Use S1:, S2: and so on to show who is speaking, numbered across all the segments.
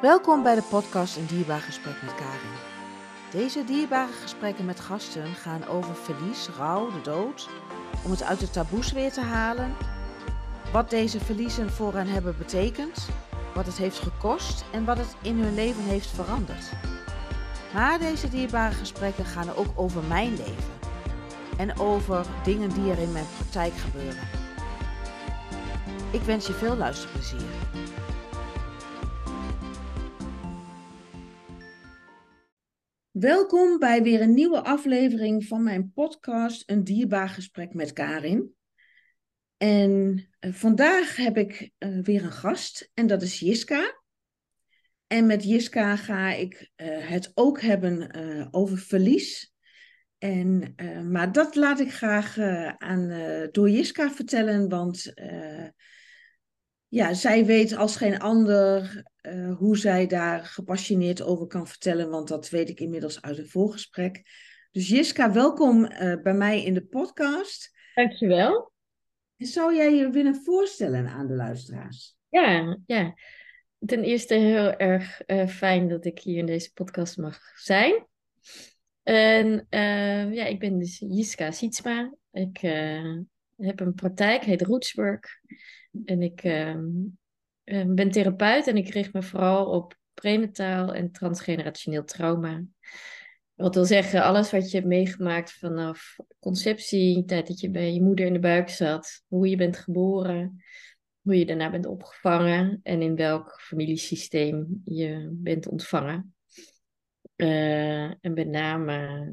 S1: Welkom bij de podcast Een Dierbaar Gesprek met Karin. Deze dierbare gesprekken met gasten gaan over verlies, rouw, de dood, om het uit de taboes weer te halen, wat deze verliezen voor hen hebben betekend, wat het heeft gekost en wat het in hun leven heeft veranderd. Maar deze dierbare gesprekken gaan ook over mijn leven en over dingen die er in mijn praktijk gebeuren. Ik wens je veel luisterplezier. Welkom bij weer een nieuwe aflevering van mijn podcast Een Dierbaar Gesprek met Karin. En uh, vandaag heb ik uh, weer een gast en dat is Jiska. En met Jiska ga ik uh, het ook hebben over verlies. En, maar dat laat ik graag aan, door Jiska vertellen, want ja, zij weet als geen ander uh, hoe zij daar gepassioneerd over kan vertellen, want dat weet ik inmiddels uit een voorgesprek. Dus Jiska, welkom uh, bij mij in de podcast.
S2: Dankjewel.
S1: Zou jij je willen voorstellen aan de luisteraars?
S2: Ja, ja. Ten eerste heel erg uh, fijn dat ik hier in deze podcast mag zijn. En ja, ik ben dus Jiska Sietsma. Ik heb een praktijk, heet Rootswork. En ik ehm, ehm, ben therapeut en ik richt me vooral op prenataal en transgenerationeel trauma. Wat wil zeggen, alles wat je hebt meegemaakt vanaf conceptie, tijd dat je bij je moeder in de buik zat, hoe je bent geboren, hoe je daarna bent opgevangen en in welk familiesysteem je bent ontvangen. Uh, en met name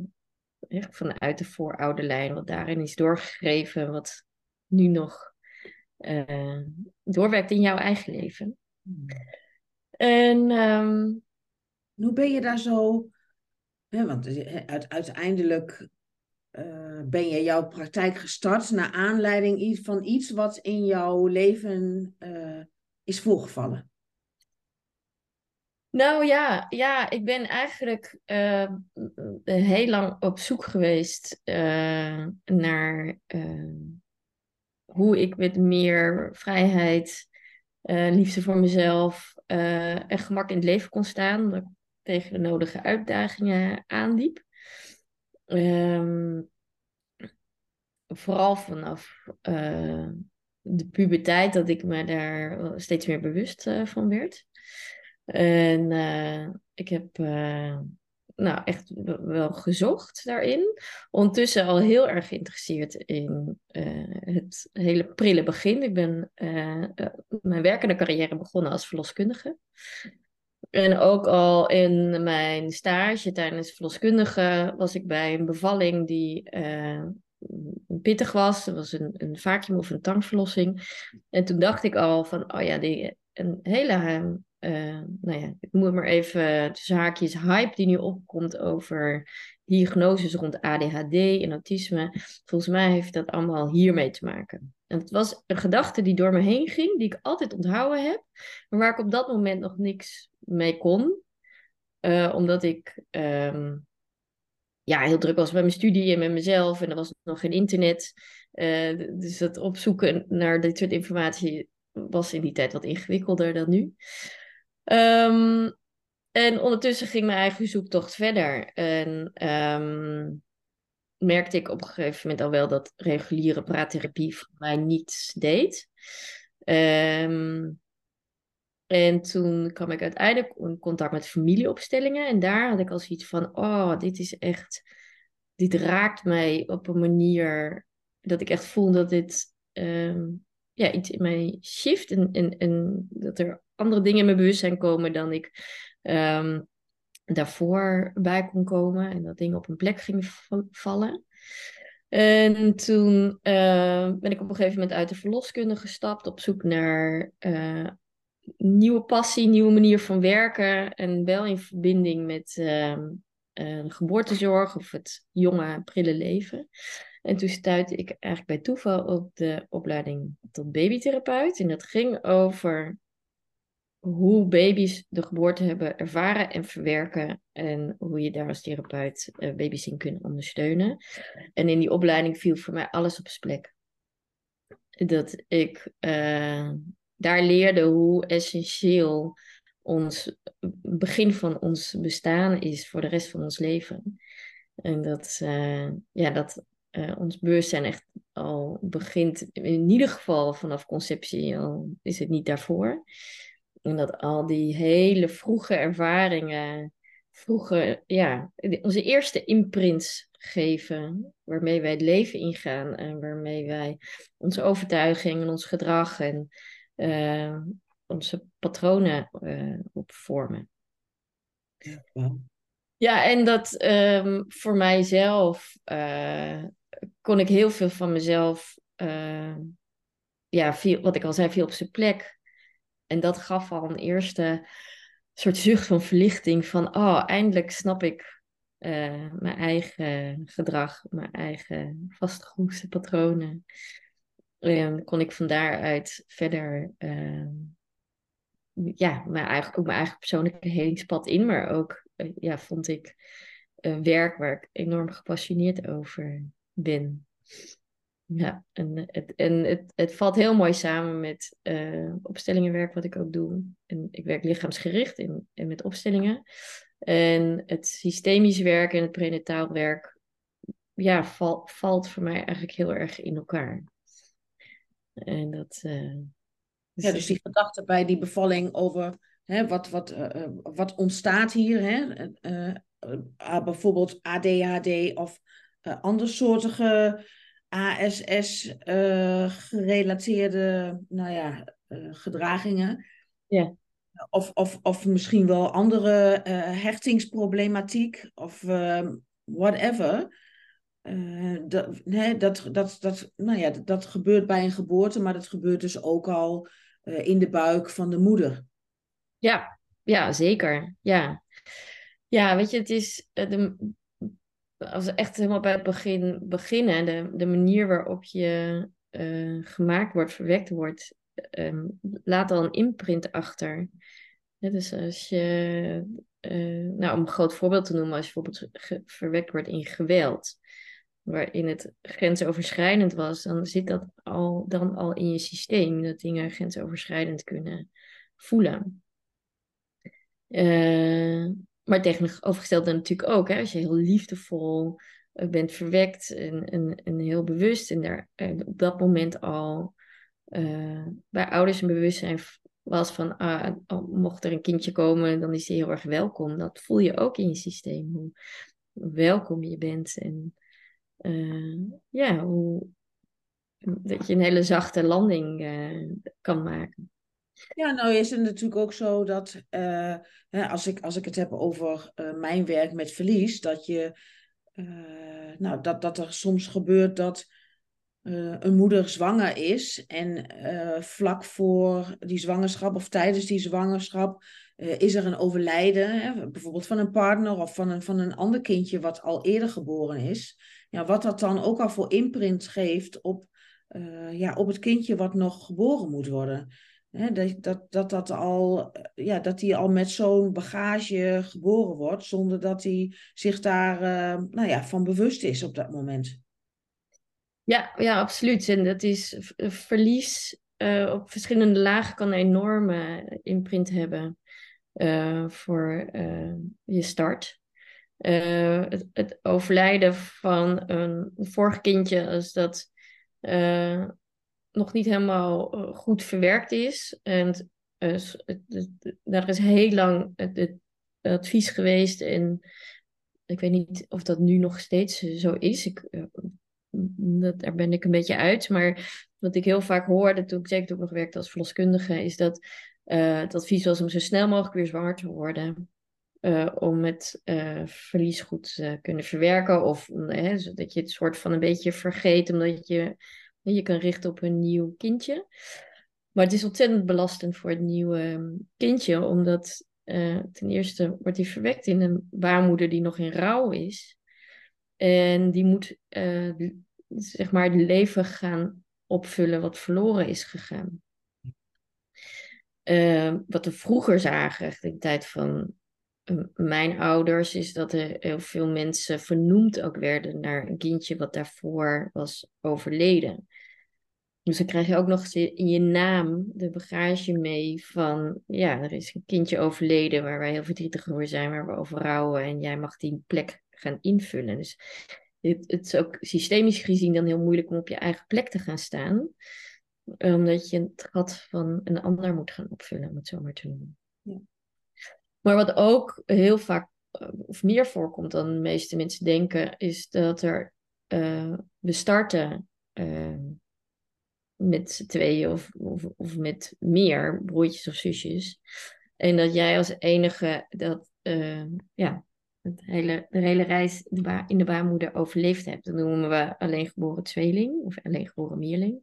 S2: vanuit de vooroude lijn, wat daarin is doorgegeven, wat nu nog uh, doorwerkt in jouw eigen leven. Hmm. En um,
S1: hoe ben je daar zo? Hè, want eh, uiteindelijk uh, ben je jouw praktijk gestart naar aanleiding van iets wat in jouw leven uh, is voorgevallen.
S2: Nou ja, ja, ik ben eigenlijk uh, heel lang op zoek geweest naar hoe ik met meer vrijheid, uh, liefde voor mezelf uh, en gemak in het leven kon staan. Ik tegen de nodige uitdagingen aanliep. Um, vooral vanaf uh, de puberteit dat ik me daar steeds meer bewust van werd. En ik heb nou, echt wel gezocht daarin. Ondertussen al heel erg geïnteresseerd in uh, het hele prille begin. Ik ben uh, mijn werkende carrière begonnen als verloskundige. En ook al in mijn stage tijdens verloskundige was ik bij een bevalling die pittig was. Dat was een, een vacuüm of een tangverlossing. En toen dacht ik al van, oh ja, die, een hele uh, nou ja, ik moet maar even tussen haakjes hype die nu opkomt over diagnoses rond ADHD en autisme. Volgens mij heeft dat allemaal hiermee te maken. En het was een gedachte die door me heen ging, die ik altijd onthouden heb, maar waar ik op dat moment nog niks mee kon. Uh, omdat ik um, ja, heel druk was met mijn studie en met mezelf en er was nog geen internet. Uh, dus dat opzoeken naar dit soort informatie was in die tijd wat ingewikkelder dan nu. Um, en ondertussen ging mijn eigen zoektocht verder. En um, merkte ik op een gegeven moment al wel dat reguliere praattherapie voor mij niets deed. Um, en toen kwam ik uiteindelijk in contact met familieopstellingen. En daar had ik al zoiets van: oh, dit is echt. Dit raakt mij op een manier dat ik echt voel dat dit ja, iets in mij shift. En, en, en dat er andere dingen in mijn bewustzijn komen dan ik um, daarvoor bij kon komen. En dat dingen op een plek gingen vallen. En toen uh, ben ik op een gegeven moment uit de verloskunde gestapt op zoek naar uh, nieuwe passie, nieuwe manier van werken. En wel in verbinding met uh, geboortezorg of het jonge, prille leven. En toen stuitte ik eigenlijk bij toeval op de opleiding tot babytherapeut. En dat ging over hoe baby's de geboorte hebben ervaren en verwerken. En hoe je daar als therapeut uh, baby's in kunt ondersteunen. En in die opleiding viel voor mij alles op zijn plek. Dat ik uh, daar leerde hoe essentieel ons begin van ons bestaan is voor de rest van ons leven. En dat, uh, ja, dat uh, ons bewustzijn echt al begint, in ieder geval vanaf conceptie, al is het niet daarvoor. En dat al die hele vroege ervaringen, vroege, ja, onze eerste imprints geven, waarmee wij het leven ingaan en waarmee wij onze overtuiging en ons gedrag en uh, onze patronen uh, op vormen. Ja, ja en dat um, voor mijzelf uh, kon ik heel veel van mezelf, ja, viel, wat ik al zei, viel op zijn plek. En dat gaf al een eerste soort zucht van verlichting van, oh, eindelijk snap ik uh, mijn eigen gedrag, mijn eigen vastgeroeste patronen. En kon ik van daaruit verder, uh, ja, mijn eigen, ook mijn eigen persoonlijke helingspad in, maar ook, uh, ja, vond ik werk waar ik enorm gepassioneerd over ben. Ja, en, het, en het, het valt heel mooi samen met uh, opstellingenwerk wat ik ook doe. En ik werk lichaamsgericht in, en met opstellingen. En het systemisch werk en het prenataal werk ja, val, valt voor mij eigenlijk heel erg in elkaar. En dat. Uh,
S1: dus ja, dus die gedachte bij die bevalling over hè, wat, wat, uh, wat ontstaat hier, hè? Uh, bijvoorbeeld ADHD of andersoortige ASS-gerelateerde nou ja, gedragingen. Ja. Of, of, of misschien wel andere uh, hechtingsproblematiek of uh, whatever. Uh, dat, nee, dat, dat, dat, nou ja, dat, dat, gebeurt bij een geboorte, maar dat gebeurt dus ook al in de buik van de moeder.
S2: Ja, ja zeker. Ja. ja, weet je, het is de, als echt helemaal bij het begin beginnen, de, de manier waarop je gemaakt wordt, verwekt wordt, um, laat al een imprint achter. dus als je, uh, nou om een groot voorbeeld te noemen, als je bijvoorbeeld verwekt wordt in geweld, waarin het grensoverschrijdend was, dan zit dat al, dan al in je systeem, dat dingen grensoverschrijdend kunnen voelen. Uh, maar tegenovergestelde natuurlijk ook, hè, als je heel liefdevol eh, bent verwekt en, en, en heel bewust en daar op dat moment al uh, bij ouders een bewustzijn was van, ah, mocht er een kindje komen, dan is hij heel erg welkom. Dat voel je ook in je systeem, hoe welkom je bent en ja, hoe, dat je een hele zachte landing kan maken.
S1: Ja, nou is het natuurlijk ook zo dat hè, als, ik, als ik het heb over mijn werk met verlies, dat je nou, dat, dat er soms gebeurt dat een moeder zwanger is en vlak voor die zwangerschap of tijdens die zwangerschap is er een overlijden, hè, bijvoorbeeld van een partner of van een, van een ander kindje wat al eerder geboren is. Ja, wat dat dan ook al voor imprint geeft op, ja, op het kindje wat nog geboren moet worden. Dat, dat, dat, dat, al, ja, dat hij al met zo'n bagage geboren wordt, zonder dat hij zich daar nou ja, van bewust is op dat moment.
S2: Ja, ja, absoluut. En dat is verlies uh, op verschillende lagen kan een enorme imprint hebben uh, voor je start. Het, het, overlijden van een vorig kindje, als dat nog niet helemaal goed verwerkt is. En daar is heel lang het, advies geweest en ik weet niet of dat nu nog steeds zo is. Ik dat, daar ben ik een beetje uit. Maar wat ik heel vaak hoorde toen ik zeker ik nog werkte als verloskundige, is dat het advies was om zo snel mogelijk weer zwanger te worden. Om het uh, verlies goed te kunnen verwerken. Of zodat je het soort van een beetje vergeet, omdat je je kan richten op een nieuw kindje. Maar het is ontzettend belastend voor het nieuwe ehm, kindje, omdat ten eerste wordt hij verwekt in een baarmoeder die nog in rouw is. En die moet uh, zeg maar het leven gaan opvullen wat verloren is gegaan. Uh, wat we vroeger zagen, in de tijd van mijn ouders, is dat er heel veel mensen vernoemd ook werden naar een kindje wat daarvoor was overleden. Dus dan krijg je ook nog eens in je naam de bagage mee van, ja, er is een kindje overleden waar wij heel verdrietig over zijn, waar we over rouwen en jij mag die plek gaan invullen. Dus het, het is ook systemisch gezien dan heel moeilijk om op je eigen plek te gaan staan, omdat je het gat van een ander moet gaan opvullen, om het zo maar te noemen. Maar wat ook heel vaak eh, of meer voorkomt dan de meeste mensen denken, is dat er uh, we starten uh, met z'n tweeën of, of, of, met meer broertjes of zusjes. En dat jij als enige dat, uh, ja, het hele, de hele reis in de baarmoeder overleefd hebt. Dat noemen we alleen geboren tweeling of alleen geboren meerling.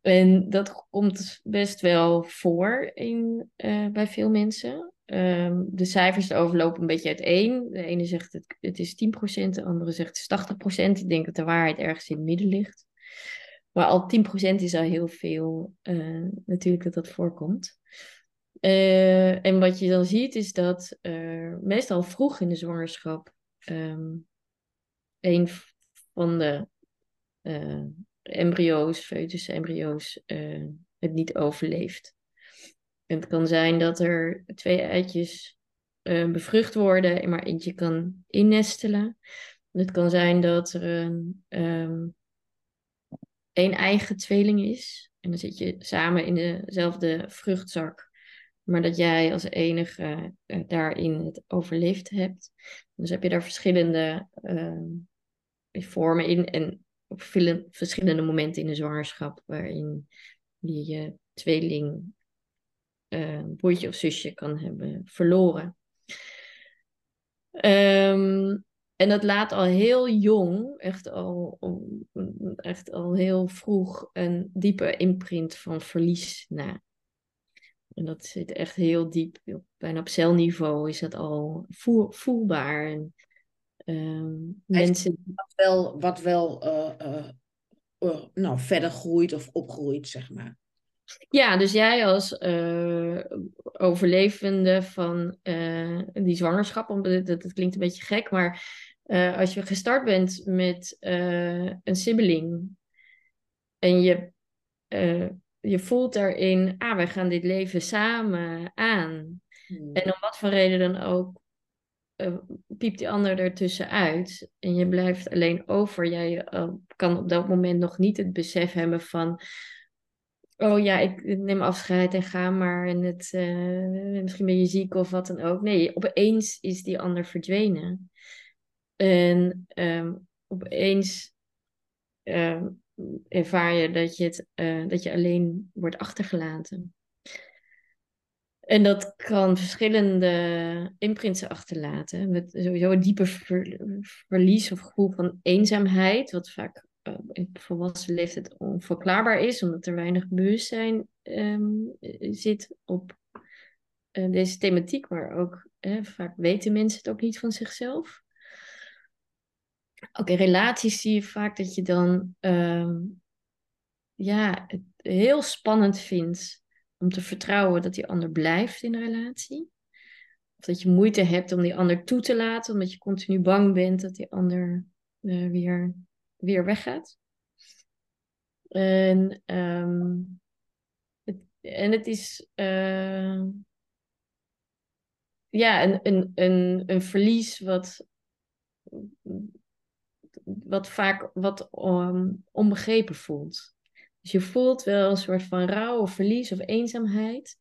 S2: En dat komt best wel voor in, bij veel mensen. Um, de cijfers overlopen een beetje uiteen. De ene zegt het, het is 10%, de andere zegt het is 80%. Ik denk dat de waarheid ergens in het midden ligt. Maar al 10% is al heel veel uh, natuurlijk dat dat voorkomt. Uh, en wat je dan ziet is dat meestal vroeg in de zwangerschap um, een van de embryo's, foetus embryo's, het niet overleeft. Het kan zijn dat er twee eitjes uh, bevrucht worden en maar eentje kan innestelen. Het kan zijn dat er een um, één eigen tweeling is. En dan zit je samen in dezelfde vruchtzak. Maar dat jij als enige uh, daarin het overleefd hebt. Dus heb je daar verschillende uh, vormen in. En op verschillende momenten in de zwangerschap waarin je je tweeling uh, broertje of zusje kan hebben verloren. Um, en dat laat al heel jong, echt al, echt al heel vroeg, een diepe imprint van verlies na. En dat zit echt heel diep. Bijna op celniveau is dat al voel, voelbaar. En,
S1: um, mensen... Wat wel, wat wel uh, uh, nou, verder groeit of opgroeit, zeg maar.
S2: Ja, dus jij als uh, overlevende van uh, die zwangerschap, dat, dat, klinkt een beetje gek, maar uh, als je gestart bent met een sibling en je, je voelt daarin, ah, wij gaan dit leven samen aan. Hmm. En om wat voor reden dan ook, piept die ander ertussen uit en je blijft alleen over. Jij kan op dat moment nog niet het besef hebben van oh ja, ik neem afscheid en ga maar. En het, uh, misschien ben je ziek of wat dan ook. Nee, opeens is die ander verdwenen. En um, opeens um, ervaar je dat je, het, uh, dat je alleen wordt achtergelaten. En dat kan verschillende imprints achterlaten. Met sowieso een diepe verlies of gevoel van eenzaamheid, wat vaak in volwassen leeftijd onverklaarbaar is, omdat er weinig bewustzijn um, zit op uh, deze thematiek, maar ook vaak weten mensen het ook niet van zichzelf. Ook in relaties zie je vaak dat je dan um, ja, het heel spannend vindt om te vertrouwen dat die ander blijft in de relatie. Of dat je moeite hebt om die ander toe te laten, omdat je continu bang bent dat die ander weer weer weggaat. En, um, het, en het is uh, ja, een, een, een, een verlies wat, wat vaak wat um, onbegrepen voelt. Dus je voelt wel een soort van rouw of verlies of eenzaamheid.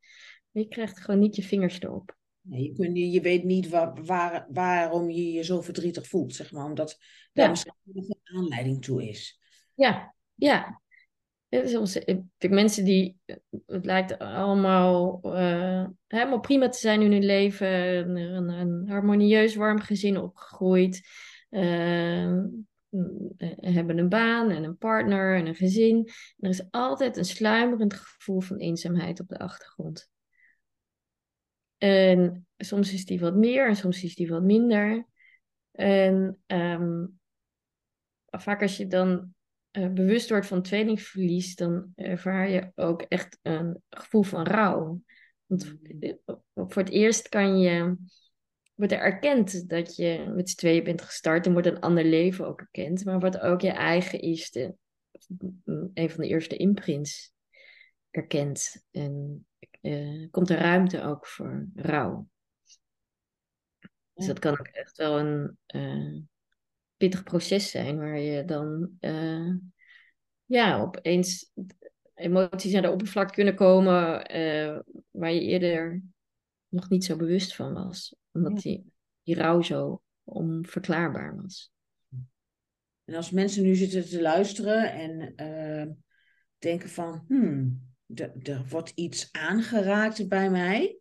S2: Maar je krijgt gewoon niet je vingers erop.
S1: Nee, je, kunt, je weet niet waar, waar, waarom je je zo verdrietig voelt, zeg maar. Omdat daar ja. misschien aanleiding toe is.
S2: Ja, ja. Soms mensen die, het lijkt allemaal uh, helemaal prima te zijn in hun leven. Een, een harmonieus, warm gezin opgegroeid. Uh, hebben een baan en een partner en een gezin. er is altijd een sluimerend gevoel van eenzaamheid op de achtergrond. En soms is die wat meer en soms is die wat minder. En um, vaak als je dan uh, bewust wordt van tweelingverlies, dan ervaar je ook echt een gevoel van rouw. Want voor het eerst kan je, wordt er erkend dat je met z'n tweeën bent gestart en wordt een ander leven ook erkend. Maar wat ook je eigen eerste een van de eerste imprints erkent. En uh, komt er ruimte ook voor rouw. Dus dat kan ook echt wel een uh, pittig proces zijn, waar je dan uh, ja, opeens emoties naar de oppervlakte kunnen komen waar je eerder nog niet zo bewust van was. Omdat die, die rouw zo onverklaarbaar was.
S1: En als mensen nu zitten te luisteren en denken van, hmm, er wordt iets aangeraakt bij mij.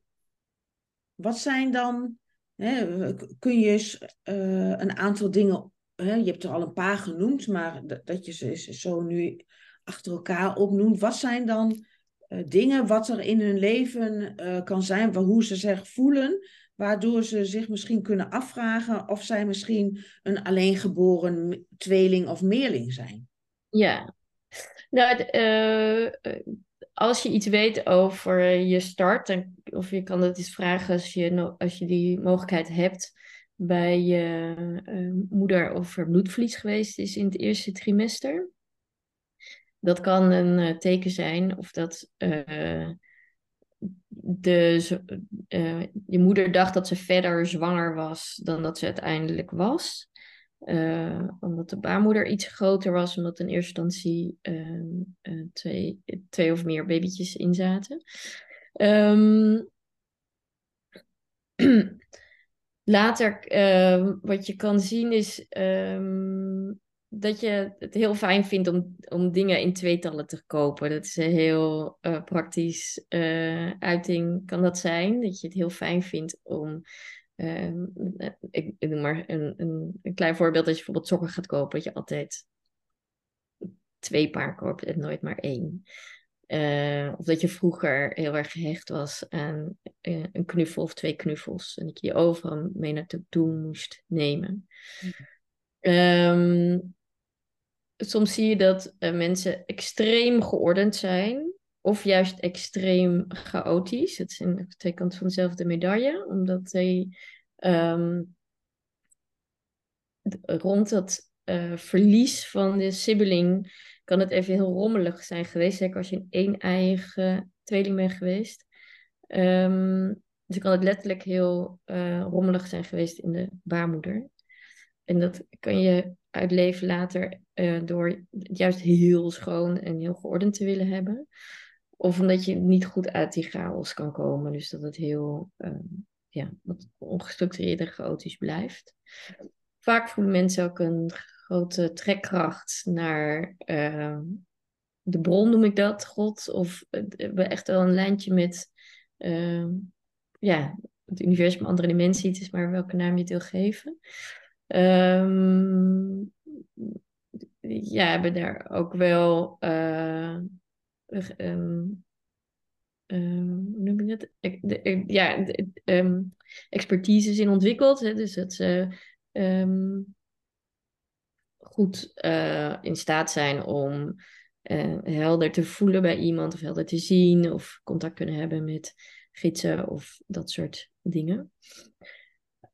S1: Wat zijn dan, hè, kun je eens uh, een aantal dingen, je hebt er al een paar genoemd, maar dat, je ze zo nu achter elkaar opnoemt. Wat zijn dan uh, dingen wat er in hun leven uh, kan zijn, hoe ze zich voelen, waardoor ze zich misschien kunnen afvragen of zij misschien een alleengeboren tweeling of meerling zijn?
S2: Ja, nou, als je iets weet over je start, of je kan dat eens vragen als je, als je die mogelijkheid hebt bij je uh, moeder of er bloedverlies geweest is in het eerste trimester. Dat kan een uh, teken zijn of dat uh, de, je moeder dacht dat ze verder zwanger was dan dat ze uiteindelijk was. Omdat de baarmoeder iets groter was, omdat in eerste instantie twee, twee of meer babytjes in zaten. Um, later, uh, wat je kan zien is um, dat je het heel fijn vindt om, om dingen in tweetallen te kopen. Dat is een heel praktisch uiting, kan dat zijn. Dat je het heel fijn vindt om Ehm, eh, ik, ik noem maar een, een, een, klein voorbeeld. Als je bijvoorbeeld sokken gaat kopen, dat je altijd twee paar koopt en nooit maar één. Uh, of dat je vroeger heel erg gehecht was aan uh, een knuffel of twee knuffels. En dat je die overal mee naartoe moest nemen. Um, soms zie je dat uh, mensen extreem geordend zijn of juist extreem chaotisch. Het zijn twee kanten van dezelfde medaille, omdat zij um, rond dat verlies van de sibbeling kan het even heel rommelig zijn geweest. Zeker als je een een-eiige tweeling bent geweest. Um, dus kan het letterlijk heel uh, rommelig zijn geweest in de baarmoeder. En dat kan je uitleven later uh, door juist heel schoon en heel geordend te willen hebben. Of omdat je niet goed uit die chaos kan komen. Dus dat het heel um, ja, wat ongestructureerd chaotisch blijft. Vaak voelen mensen ook een grote trekkracht naar uh, de bron, noem ik dat, God. Of we hebben echt wel een lijntje met uh, ja, het universum, andere dimensie. Het is maar welke naam je het wil geven. Um, ja, hebben daar ook wel uh, um, hoe noem je het? De, ja, in ontwikkeld. Hè? Dus dat ze goed uh, in staat zijn om uh, helder te voelen bij iemand, of helder te zien, of contact kunnen hebben met gidsen of dat soort dingen.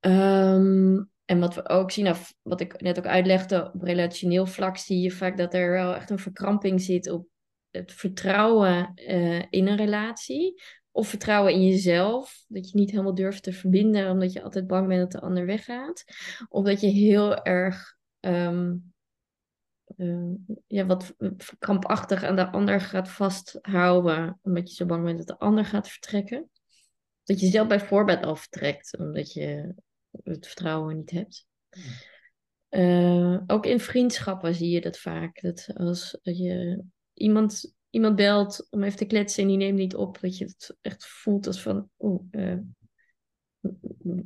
S2: Um, en wat we ook zien, of wat ik net ook uitlegde, op relationeel vlak zie je vaak dat er wel echt een verkramping zit op het vertrouwen uh, in een relatie. Of vertrouwen in jezelf. Dat je niet helemaal durft te verbinden omdat je altijd bang bent dat de ander weggaat. Of dat je heel erg um, uh, ja, wat krampachtig aan de ander gaat vasthouden. Omdat je zo bang bent dat de ander gaat vertrekken. Dat je zelf bijvoorbeeld al vertrekt omdat je het vertrouwen niet hebt. Uh, ook in vriendschappen zie je dat vaak. Dat als je iemand, iemand belt om even te kletsen en die neemt niet op, dat je het echt voelt als van oh, uh,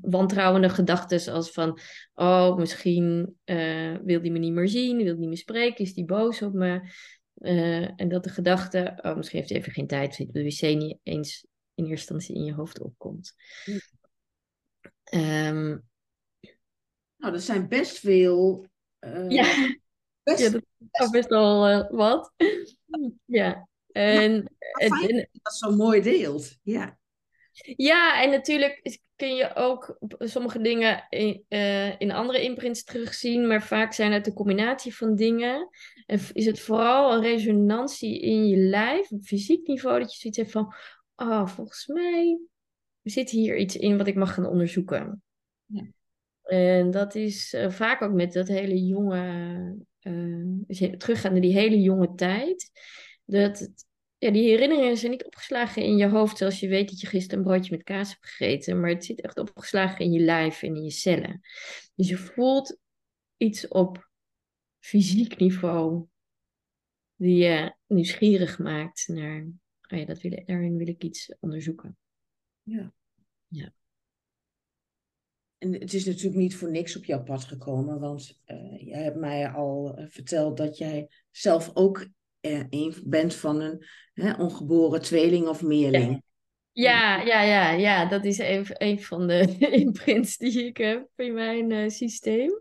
S2: wantrouwende gedachten als van oh, misschien uh, wil die me niet meer zien, wil die niet meer spreken, is die boos op me. Uh, en dat de gedachte, oh, misschien heeft hij even geen tijd, zit de wc niet eens in eerste instantie in je hoofd opkomt. Um,
S1: nou, er zijn best veel. Uh,
S2: ja. Best, ja, dat is best wel wat. ja. En,
S1: en, dat zo mooi deelt. Ja.
S2: Ja, en natuurlijk kun je ook sommige dingen in, uh, in andere imprints terugzien, maar vaak zijn het een combinatie van dingen. En is het vooral een resonantie in je lijf, op fysiek niveau, dat je zoiets hebt van, oh, volgens mij zit hier iets in wat ik mag gaan onderzoeken. Ja. En dat is uh, vaak ook met dat hele jonge, uh, als je teruggaat naar die hele jonge tijd, dat het ja, die herinneringen zijn niet opgeslagen in je hoofd zoals je weet dat je gisteren een broodje met kaas hebt gegeten, maar het zit echt opgeslagen in je lijf en in je cellen. Dus je voelt iets op fysiek niveau die je nieuwsgierig maakt naar, oh ja, dat wil, daarin wil ik iets onderzoeken.
S1: Ja. ja. En het is natuurlijk niet voor niks op jouw pad gekomen, want uh, jij hebt mij al uh, verteld dat jij zelf ook een bent van een hè, ongeboren tweeling of meerling.
S2: Ja, ja, ja, ja, dat is een, van de imprints die ik heb in mijn uh, systeem.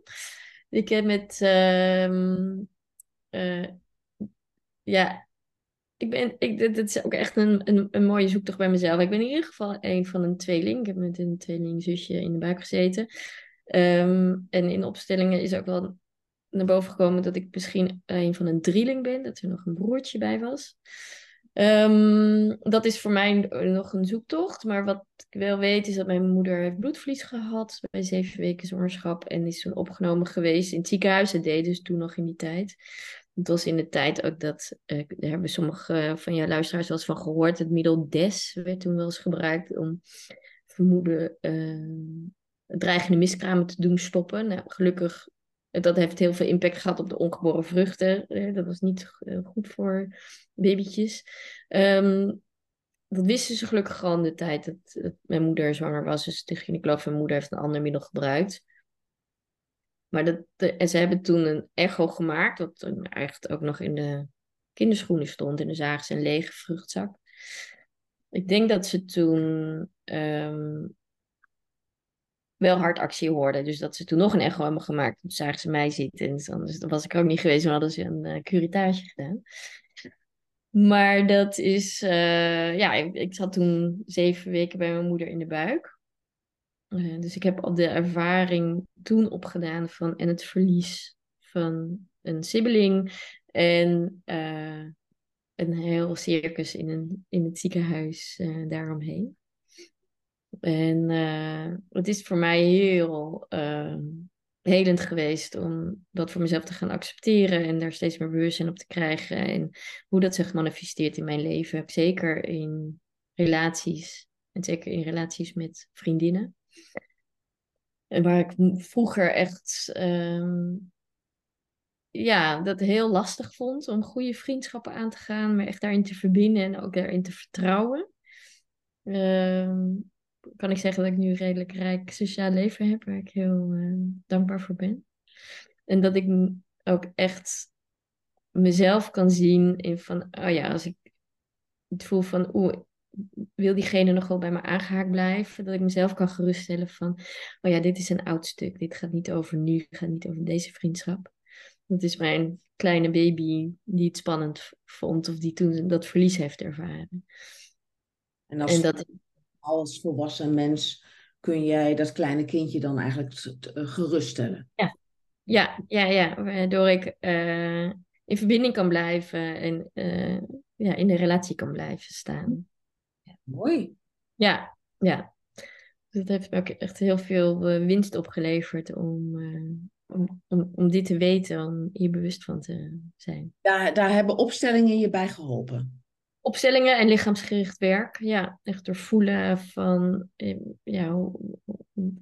S2: Ik heb met, uh, uh, ja, ik ben, ik, dit, is ook echt een, een, een mooie zoektocht bij mezelf. Ik ben in ieder geval een van een tweeling. Ik heb met een tweelingzusje in de buik gezeten. Um, en in opstellingen is ook wel naar boven gekomen dat ik misschien een van een drieling ben, dat er nog een broertje bij was. Um, dat is voor mij nog een zoektocht. Maar wat ik wel weet is dat mijn moeder heeft bloedverlies gehad bij zeven weken zwangerschap. En is toen opgenomen geweest in het ziekenhuis. Dat deed dus toen nog in die tijd. Het was in de tijd ook dat, uh, daar hebben sommige van jouw luisteraars wel eens van gehoord. Het middel DES werd toen wel eens gebruikt om vermoeden uh, dreigende miskramen te doen stoppen. Nou, gelukkig dat heeft heel veel impact gehad op de ongeboren vruchten. Eh, dat was niet eh, goed voor babytjes. Ehm, dat wisten ze gelukkig al in de tijd dat, mijn moeder zwanger was. Dus de gynaecoloog van mijn moeder heeft een ander middel gebruikt. Maar dat, en ze hebben toen een echo gemaakt, wat eigenlijk ook nog in de kinderschoenen stond. En dan zagen ze een lege vruchtzak. Ik denk dat ze toen ehm, wel hard actie hoorden. Dus dat ze toen nog een echo hebben gemaakt. Toen zagen ze mij zitten. En dus dan was ik ook niet geweest. Dan hadden ze een uh, curitage gedaan. Maar dat is... Uh, ja, ik, ik, zat toen zeven weken bij mijn moeder in de buik. Uh, dus ik heb al de ervaring toen opgedaan van... En het verlies van een sibbeling. En een heel circus in, een, in het ziekenhuis daaromheen. En uh, het is voor mij heel uh, helend geweest om dat voor mezelf te gaan accepteren en daar steeds meer bewustzijn op te krijgen. En hoe dat zich manifesteert in mijn leven. Zeker in relaties. En zeker in relaties met vriendinnen. En waar ik vroeger echt um, ja, dat heel lastig vond om goede vriendschappen aan te gaan, maar echt daarin te verbinden en ook daarin te vertrouwen. Um, kan ik zeggen dat ik nu een redelijk rijk sociaal leven heb, waar ik heel uh, dankbaar voor ben. En dat ik ook echt mezelf kan zien in van, oh ja, als ik het voel van, oeh, wil diegene nog wel bij me aangehaakt blijven? Dat ik mezelf kan geruststellen van, oh ja, dit is een oud stuk. Dit gaat niet over nu, het gaat niet over deze vriendschap. Dat is mijn kleine baby die het spannend vond of die toen dat verlies heeft ervaren.
S1: En, als... en dat als volwassen mens kun jij dat kleine kindje dan eigenlijk eh, geruststellen.
S2: Ja, ja, ja, ja. waardoor ik uh, in verbinding kan blijven en uh, ja, in de relatie kan blijven staan.
S1: Ja, mooi.
S2: Ja, ja. Dat heeft me ook echt heel veel winst opgeleverd om, om, om, om dit te weten, om hier bewust van te zijn.
S1: Daar, daar hebben opstellingen je bij geholpen
S2: opstellingen en lichaamsgericht werk. Ja, echt door voelen van eh, ja,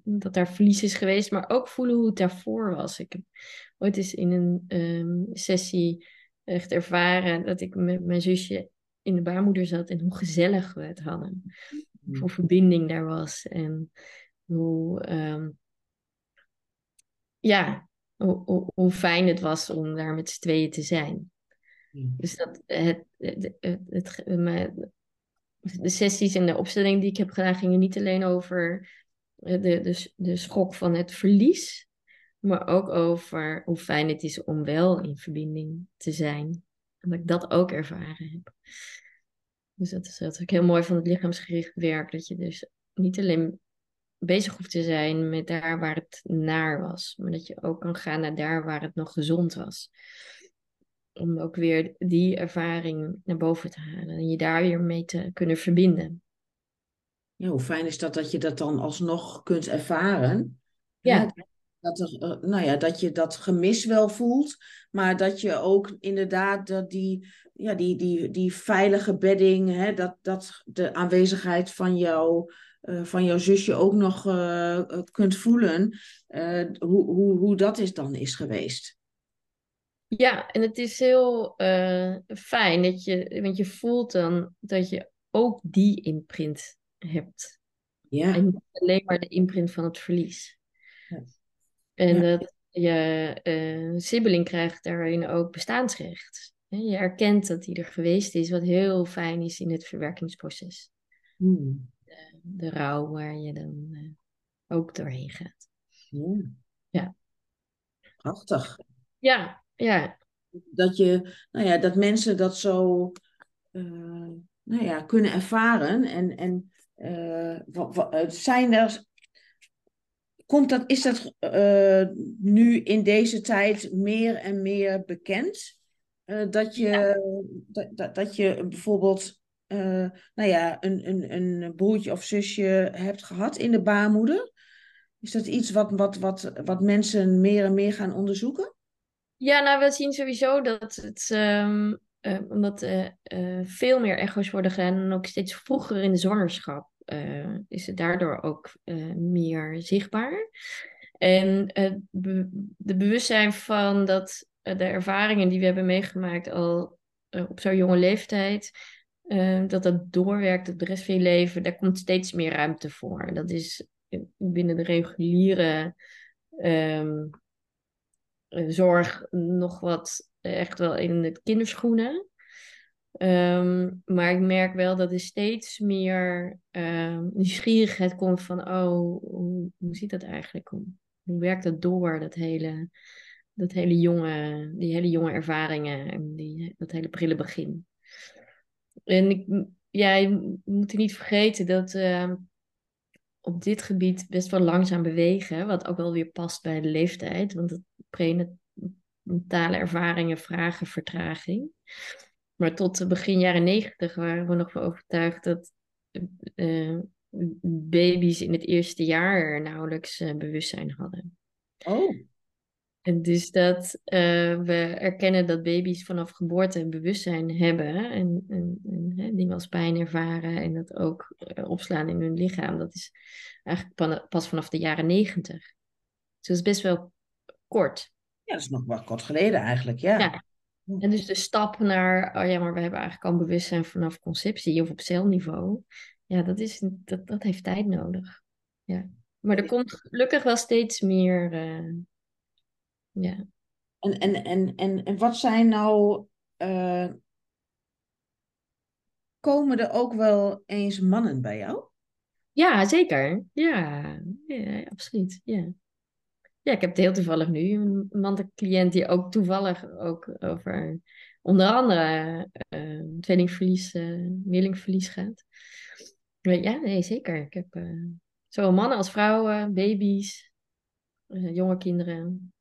S2: dat daar verlies is geweest, maar ook voelen hoe het daarvoor was. Ik heb ooit eens in een um, sessie echt ervaren dat ik met mijn zusje in de baarmoeder zat en hoe gezellig we het hadden. Mm. Hoe verbinding daar was en hoe, um, ja, hoe, hoe, hoe, fijn het was om daar met z'n tweeën te zijn. Mm. Dus dat, het, het, het, de sessies en de opstelling die ik heb gedaan gingen niet alleen over de, de, de schok van het verlies, maar ook over hoe fijn het is om wel in verbinding te zijn. En dat ik dat ook ervaren heb. Dus dat is natuurlijk heel mooi van het lichaamsgericht werk. Dat je dus niet alleen bezig hoeft te zijn met daar waar het naar was. Maar dat je ook kan gaan naar daar waar het nog gezond was. Om ook weer die ervaring naar boven te halen. En je daar weer mee te kunnen verbinden.
S1: Ja, hoe fijn is dat dat je dat dan alsnog kunt ervaren?
S2: Ja.
S1: Dat, er, eh, nou ja, dat je dat gemis wel voelt, maar dat je ook inderdaad dat die, ja, die, die, die veilige bedding, hè, dat, dat de aanwezigheid van, jou, uh, van jouw zusje ook nog uh, kunt voelen, uh, hoe, hoe, hoe dat is dan is geweest.
S2: Ja, en het is heel fijn dat je, want je voelt dan dat je ook die imprint hebt.
S1: Ja.
S2: En niet alleen maar de imprint van het verlies.
S1: Ja.
S2: En
S1: Ja.
S2: dat je uh, sibbeling krijgt daarin ook bestaansrecht. Je erkent dat die er geweest is, wat heel fijn is in het verwerkingsproces.
S1: Hmm.
S2: De rouw waar je dan eh, ook doorheen gaat.
S1: Ja.
S2: Ja.
S1: Prachtig.
S2: Ja, ja,
S1: Dat, je, nou ja, dat mensen dat zo eh, nou ja, kunnen ervaren. En, en eh, zijn er. Komt dat, is dat eh, nu in deze tijd meer en meer bekend? Dat, je, dat, dat, dat je bijvoorbeeld nou ja, een, een, een broertje of zusje hebt gehad in de baarmoeder? Is dat iets wat, wat, wat, wat mensen meer en meer gaan onderzoeken?
S2: Ja, nou, we zien sowieso dat het, ehm, eh, omdat eh, veel meer echo's worden gedaan en ook steeds vroeger in de zwangerschap, is het daardoor ook meer zichtbaar. En het de bewustzijn van dat de ervaringen die we hebben meegemaakt al op zo'n jonge leeftijd, dat dat doorwerkt op de rest van je leven, daar komt steeds meer ruimte voor. Dat is binnen de reguliere ehm, eh, zorg nog wat eh, echt wel in de kinderschoenen. Ehm, maar ik merk wel dat er steeds meer ehm, nieuwsgierigheid komt van, oh, hoe, hoe zit dat eigenlijk? Hoe, hoe werkt dat door, dat hele, dat hele jonge, die hele jonge ervaringen en die, dat hele prille begin. En ik, ja, je moet niet vergeten dat ehm, op dit gebied best wel langzaam bewegen, wat ook wel weer past bij de leeftijd, want prenatale ervaringen vragen vertraging. Maar tot begin jaren negentig waren we nog wel overtuigd dat eh, baby's in het eerste jaar nauwelijks eh, bewustzijn hadden.
S1: Oh,
S2: En dus dat eh, we erkennen dat baby's vanaf geboorte een bewustzijn hebben en, en, en hè, dingen als pijn ervaren en dat ook eh, opslaan in hun lichaam. Dat is eigenlijk pas vanaf de jaren negentig. Dus dat is best wel kort.
S1: ja, dat is nog wel kort geleden eigenlijk, ja.
S2: Ja. En dus de stap naar, oh ja, maar we hebben eigenlijk al bewustzijn vanaf conceptie of op celniveau. Ja, dat, is, dat, dat heeft tijd nodig. Ja. Maar er komt gelukkig wel steeds meer. eh, ja.
S1: En, en, en, en, en wat zijn nou. eh, komen er ook wel eens mannen bij jou?
S2: ja, zeker. Ja, ja absoluut. Ja. ja, ik heb heel toevallig nu een mannelijke cliënt die ook toevallig ook over onder andere eh tweelingverlies, eh meerlingverlies gaat. Maar ja, nee, zeker. Ik heb eh, zowel mannen als vrouwen, baby's, jonge kinderen.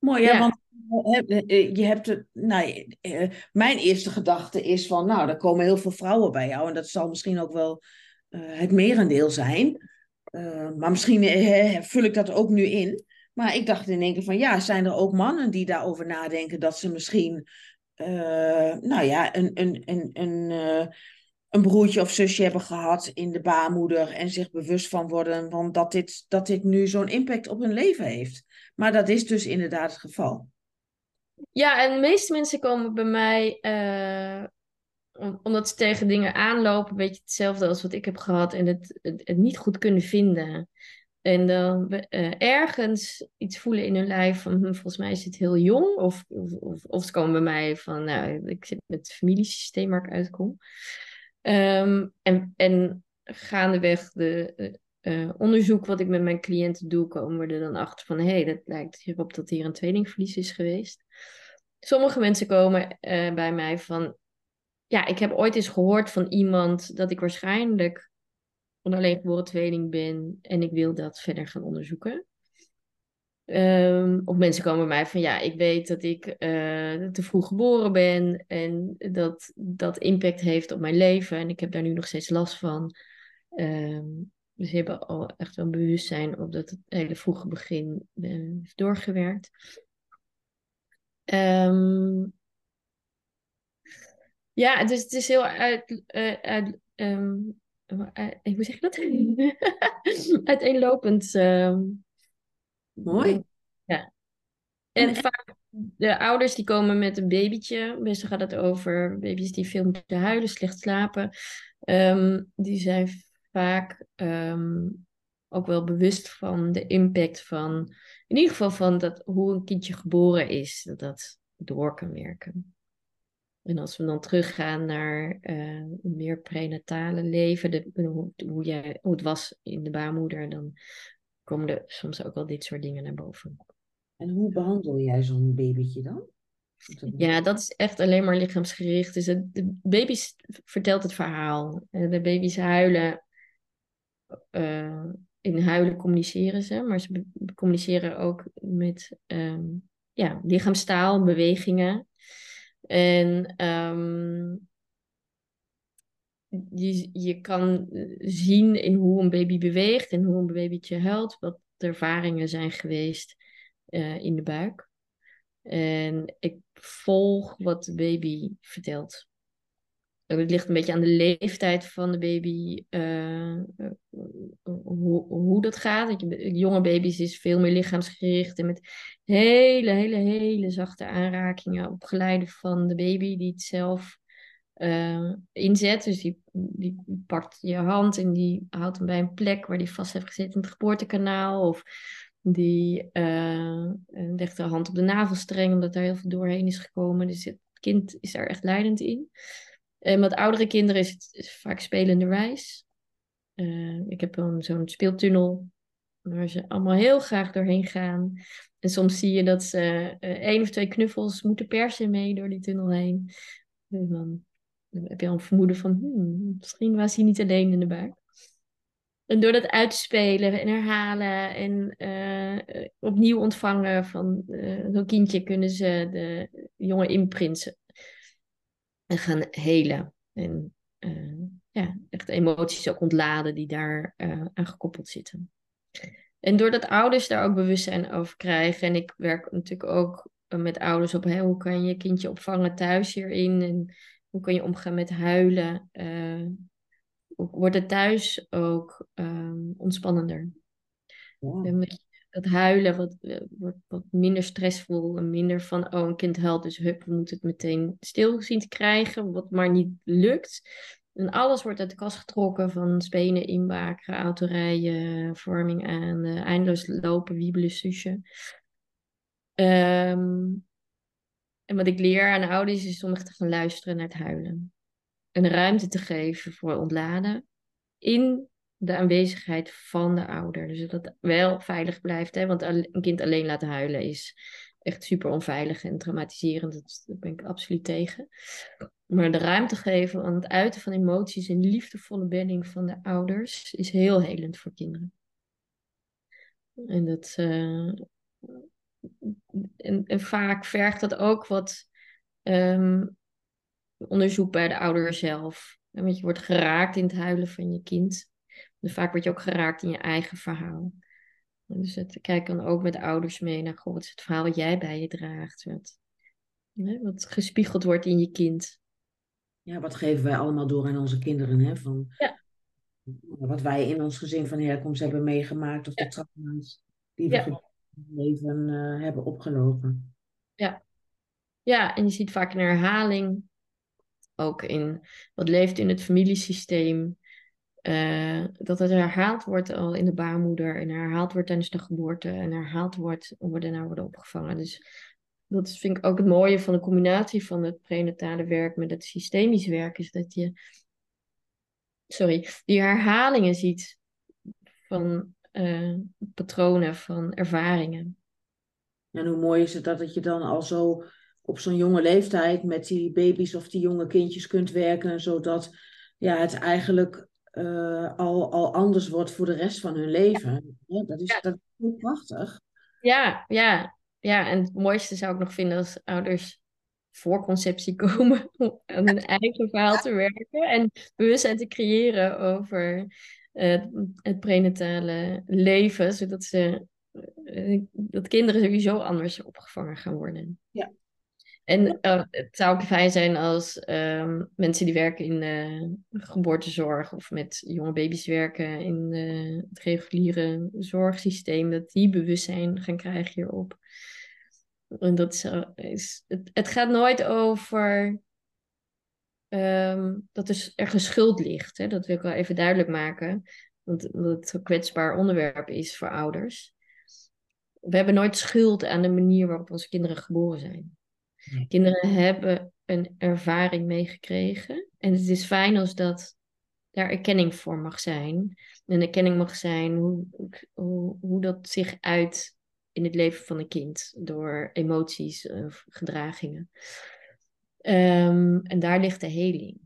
S1: Mooi, hè?
S2: Ja.
S1: Want eh, eh, je hebt het. Nou, eh, mijn eerste gedachte is van. Nou, er komen heel veel vrouwen bij jou. En dat zal misschien ook wel eh, het merendeel zijn. Eh, maar misschien eh, vul ik dat ook nu in. Maar ik dacht in één keer van. Ja, zijn er ook mannen die daarover nadenken dat ze misschien. eh, nou ja, een, een, een, een, eh, een broertje of zusje hebben gehad in de baarmoeder. En zich bewust van worden van dat dit, dat dit nu zo'n impact op hun leven heeft. Maar dat is dus inderdaad het geval.
S2: Ja, en de meeste mensen komen bij mij eh, om- omdat ze tegen dingen aanlopen, een beetje hetzelfde als wat ik heb gehad en het, het, niet goed kunnen vinden. En dan eh, ergens iets voelen in hun lijf van, hm, volgens mij is het heel jong. Of, of, ze komen bij mij van, nou, ik zit met het familiesysteem waar ik uitkom. Ehm, en, en gaandeweg de eh, eh, onderzoek wat ik met mijn cliënten doe, komen we er dan achter van, hé, hey, dat lijkt hierop dat hier een tweelingverlies is geweest. Sommige mensen komen eh, bij mij van, ja, ik heb ooit eens gehoord van iemand dat ik waarschijnlijk een alleen geboren tweeling ben en ik wil dat verder gaan onderzoeken. Um, of mensen komen bij mij van ja, ik weet dat ik uh, te vroeg geboren ben en dat dat impact heeft op mijn leven en ik heb daar nu nog steeds last van. Um, dus ze hebben al echt wel bewustzijn op dat het hele vroege begin uh, heeft doorgewerkt. Um, ja, dus het is heel uit, uh, uit um, hoe zeg je dat? Uiteenlopend. Um,
S1: Mooi.
S2: Ja. En vaak de ouders die komen met een babytje. Meestal gaat het over baby's die veel moeten huilen, slecht slapen. Um, die zijn vaak um, ook wel bewust van de impact van, in ieder geval van dat, hoe een kindje geboren is, dat dat door kan werken. En als we dan teruggaan naar uh, meer prenatale leven, de, hoe, hoe, jij, hoe het was in de baarmoeder, dan komen er soms ook wel dit soort dingen naar boven.
S1: En hoe behandel jij zo'n babytje dan?
S2: Ja, dat is echt alleen maar lichaamsgericht. Dus de baby's vertelt het verhaal. De baby's huilen. Uh, in huilen communiceren ze, maar ze communiceren ook met um, ja, lichaamstaal, bewegingen. En um, je, je kan zien in hoe een baby beweegt en hoe een babytje huilt, wat ervaringen zijn geweest uh, in de buik. En ik volg wat de baby vertelt. Het ligt een beetje aan de leeftijd van de baby, uh, hoe, hoe dat gaat. Jonge baby's is veel meer lichaamsgericht en met hele, hele, hele zachte aanrakingen opgeleid van de baby die het zelf inzet. Dus die, die pakt je hand en die houdt hem bij een plek waar die vast heeft gezeten in het geboortekanaal. Of die legt de hand op de navelstreng omdat daar heel veel doorheen is gekomen. Dus het kind is daar echt leidend in. En met oudere kinderen is het vaak spelenderwijs. Uh, ik heb zo'n speeltunnel waar ze allemaal heel graag doorheen gaan. En soms zie je dat ze uh, één of twee knuffels moeten persen mee door die tunnel heen. En dan, dan heb je al een vermoeden van, hmm, misschien was hij niet alleen in de buik. En door dat uit te spelen en herhalen en opnieuw ontvangen van zo'n kindje kunnen ze de jongen imprinten en gaan helen. En uh, ja, echt emoties ook ontladen die daar uh, aan gekoppeld zitten. En doordat ouders daar ook bewustzijn over krijgen, en ik werk natuurlijk ook met ouders op hè, hoe kan je kindje opvangen thuis hierin en hoe kan je omgaan met huilen, uh, wordt het thuis ook um, ontspannender. Ja dat huilen wat, eh, wordt wat minder stressvol en minder van, oh, een kind huilt, dus hup, we moeten het meteen stil zien te krijgen, wat maar niet lukt. En alles wordt uit de kast getrokken van spenen, inbaken, autorijden, vorming aan, uh, eindeloos lopen, wiebelen, sussen. Um, en wat ik leer aan ouders is om echt te gaan luisteren naar het huilen. En ruimte te geven voor ontladen in de aanwezigheid van de ouder. Dus dat het wel veilig blijft. Hè? Want een kind alleen laten huilen is echt super onveilig en traumatiserend. Dat, ben ik absoluut tegen. Maar de ruimte geven aan het uiten van emoties en liefdevolle bedding van de ouders is heel helend voor kinderen. En dat. Uh, en, vaak vergt dat ook wat um, onderzoek bij de ouder zelf. Want je wordt geraakt in het huilen van je kind. Dus vaak word je ook geraakt in je eigen verhaal. Dus het, kijk dan ook met ouders mee naar, goh, wat is het verhaal wat jij bij je draagt? Wat, hè, wat gespiegeld wordt in je kind.
S1: Ja, wat geven wij allemaal door aan onze kinderen? Hè? Van,
S2: ja.
S1: Wat wij in ons gezin van herkomst hebben meegemaakt. Of de trauma's die we ja. in het leven uh, hebben opgelopen.
S2: Ja. ja, en je ziet vaak een herhaling. Ook in wat leeft in het familiesysteem. Uh, dat het herhaald wordt al in de baarmoeder en herhaald wordt tijdens de geboorte en herhaald wordt om we daarna worden opgevangen. Dus dat vind ik ook het mooie van de combinatie van het prenatale werk met het systemisch werk, is dat je, sorry, die herhalingen ziet van uh, patronen, van ervaringen.
S1: En hoe mooi is het dat het je dan al zo op zo'n jonge leeftijd met die baby's of die jonge kindjes kunt werken, zodat ja, het eigenlijk uh, al, al anders wordt voor de rest van hun leven. Ja. dat, is, dat is heel prachtig.
S2: Ja, ja, ja. En het mooiste zou ik nog vinden als ouders voor conceptie komen om aan hun eigen verhaal te werken en bewustzijn te creëren over uh, het prenatale leven, zodat ze uh, dat kinderen sowieso anders opgevangen gaan worden.
S1: Ja.
S2: En uh, het zou ook fijn zijn als um, mensen die werken in uh, geboortezorg of met jonge baby's werken in uh, het reguliere zorgsysteem, dat die bewustzijn gaan krijgen hierop. En dat is, het, gaat nooit over um, dat er ergens schuld ligt. Hè? Dat wil ik wel even duidelijk maken, want omdat het een kwetsbaar onderwerp is voor ouders. We hebben nooit schuld aan de manier waarop onze kinderen geboren zijn. Kinderen hebben een ervaring meegekregen. En het is fijn als dat daar erkenning voor mag zijn. En erkenning mag zijn hoe, hoe, dat zich uit in het leven van een kind. Door emoties of gedragingen. Um, en daar ligt de heling.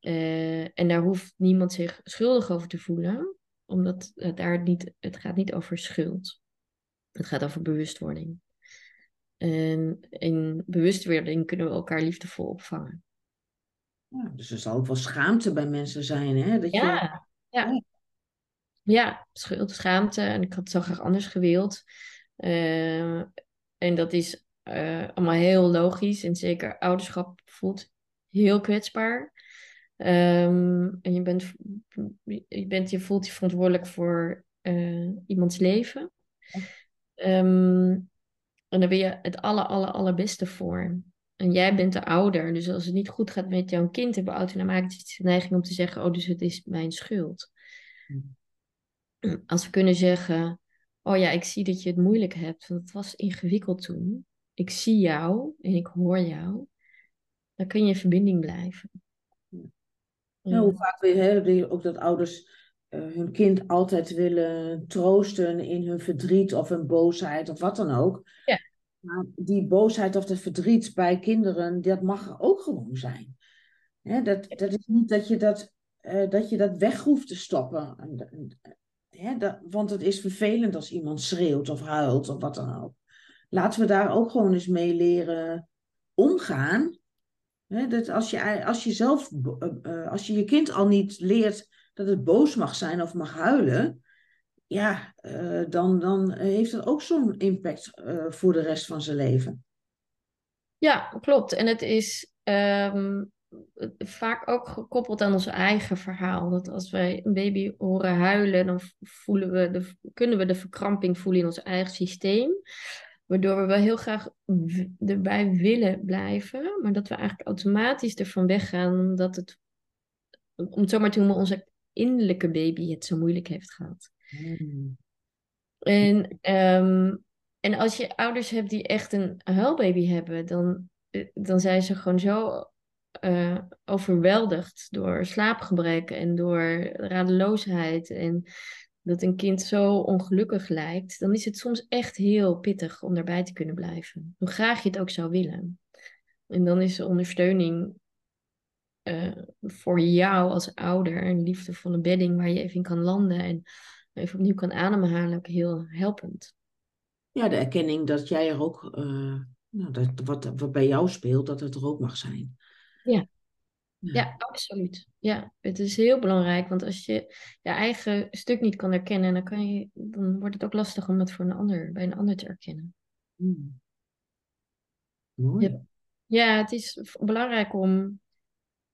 S2: Uh, en daar hoeft niemand zich schuldig over te voelen. Omdat het, daar niet, het gaat niet over schuld. Het gaat over bewustwording. En in bewustwording kunnen we elkaar liefdevol opvangen.
S1: Ja, dus er zal ook wel schaamte bij mensen zijn, hè? Dat
S2: ja, je... ja. ja, schuld, schaamte. En ik had het zo graag anders gewild. Uh, en dat is uh, allemaal heel logisch. En zeker ouderschap voelt heel kwetsbaar. Um, en je bent, je bent, je voelt je verantwoordelijk voor uh, iemands leven. Um, en daar ben je het aller, aller, allerbeste voor. En jij bent de ouder. Dus als het niet goed gaat met jouw kind, hebben automatisch de neiging om te zeggen: Oh, dus het is mijn schuld. Als we kunnen zeggen: Oh ja, ik zie dat je het moeilijk hebt, want het was ingewikkeld toen. Ik zie jou en ik hoor jou. Dan kun je in verbinding blijven.
S1: Ja, hoe vaak weer hè, ook dat ouders hun kind altijd willen troosten in hun verdriet of hun boosheid of wat dan ook.
S2: Ja.
S1: Maar die boosheid of het verdriet bij kinderen, dat mag er ook gewoon zijn. Hè, dat, dat is niet dat je dat, uh, dat je dat weg hoeft te stoppen. Hè, dat, want het is vervelend als iemand schreeuwt of huilt of wat dan ook. Laten we daar ook gewoon eens mee leren omgaan. Hè, dat als je, als je zelf, uh, als je je kind al niet leert dat het boos mag zijn of mag huilen, ja, uh, dan, dan heeft dat ook zo'n impact uh, voor de rest van zijn leven.
S2: Ja, klopt. En het is um, vaak ook gekoppeld aan ons eigen verhaal. Dat als wij een baby horen huilen, dan voelen we de, kunnen we de verkramping voelen in ons eigen systeem. Waardoor we wel heel graag erbij willen blijven, maar dat we eigenlijk automatisch ervan weggaan, omdat het, om het zo te noemen, onze innerlijke baby het zo moeilijk heeft gehad. Hmm. En, um, en als je ouders hebt die echt een huilbaby hebben, dan, eh, dan zijn ze gewoon zo uh, overweldigd door slaapgebrek en door radeloosheid. En dat een kind zo ongelukkig lijkt, dan is het soms echt heel pittig om daarbij te kunnen blijven. Hoe graag je het ook zou willen. En dan is de ondersteuning uh, voor jou als ouder een liefdevolle bedding waar je even in kan landen en even opnieuw kan ademhalen ook heel helpend.
S1: Ja, de erkenning dat jij er ook, uh, nou, dat, wat, wat bij jou speelt, dat het er ook mag zijn.
S2: Ja. Ja. ja, absoluut. Ja, het is heel belangrijk, want als je je eigen stuk niet kan erkennen, dan, kan je, dan wordt het ook lastig om het voor een ander, bij een ander te erkennen.
S1: Hmm. Mooi.
S2: Ja. ja, het is belangrijk om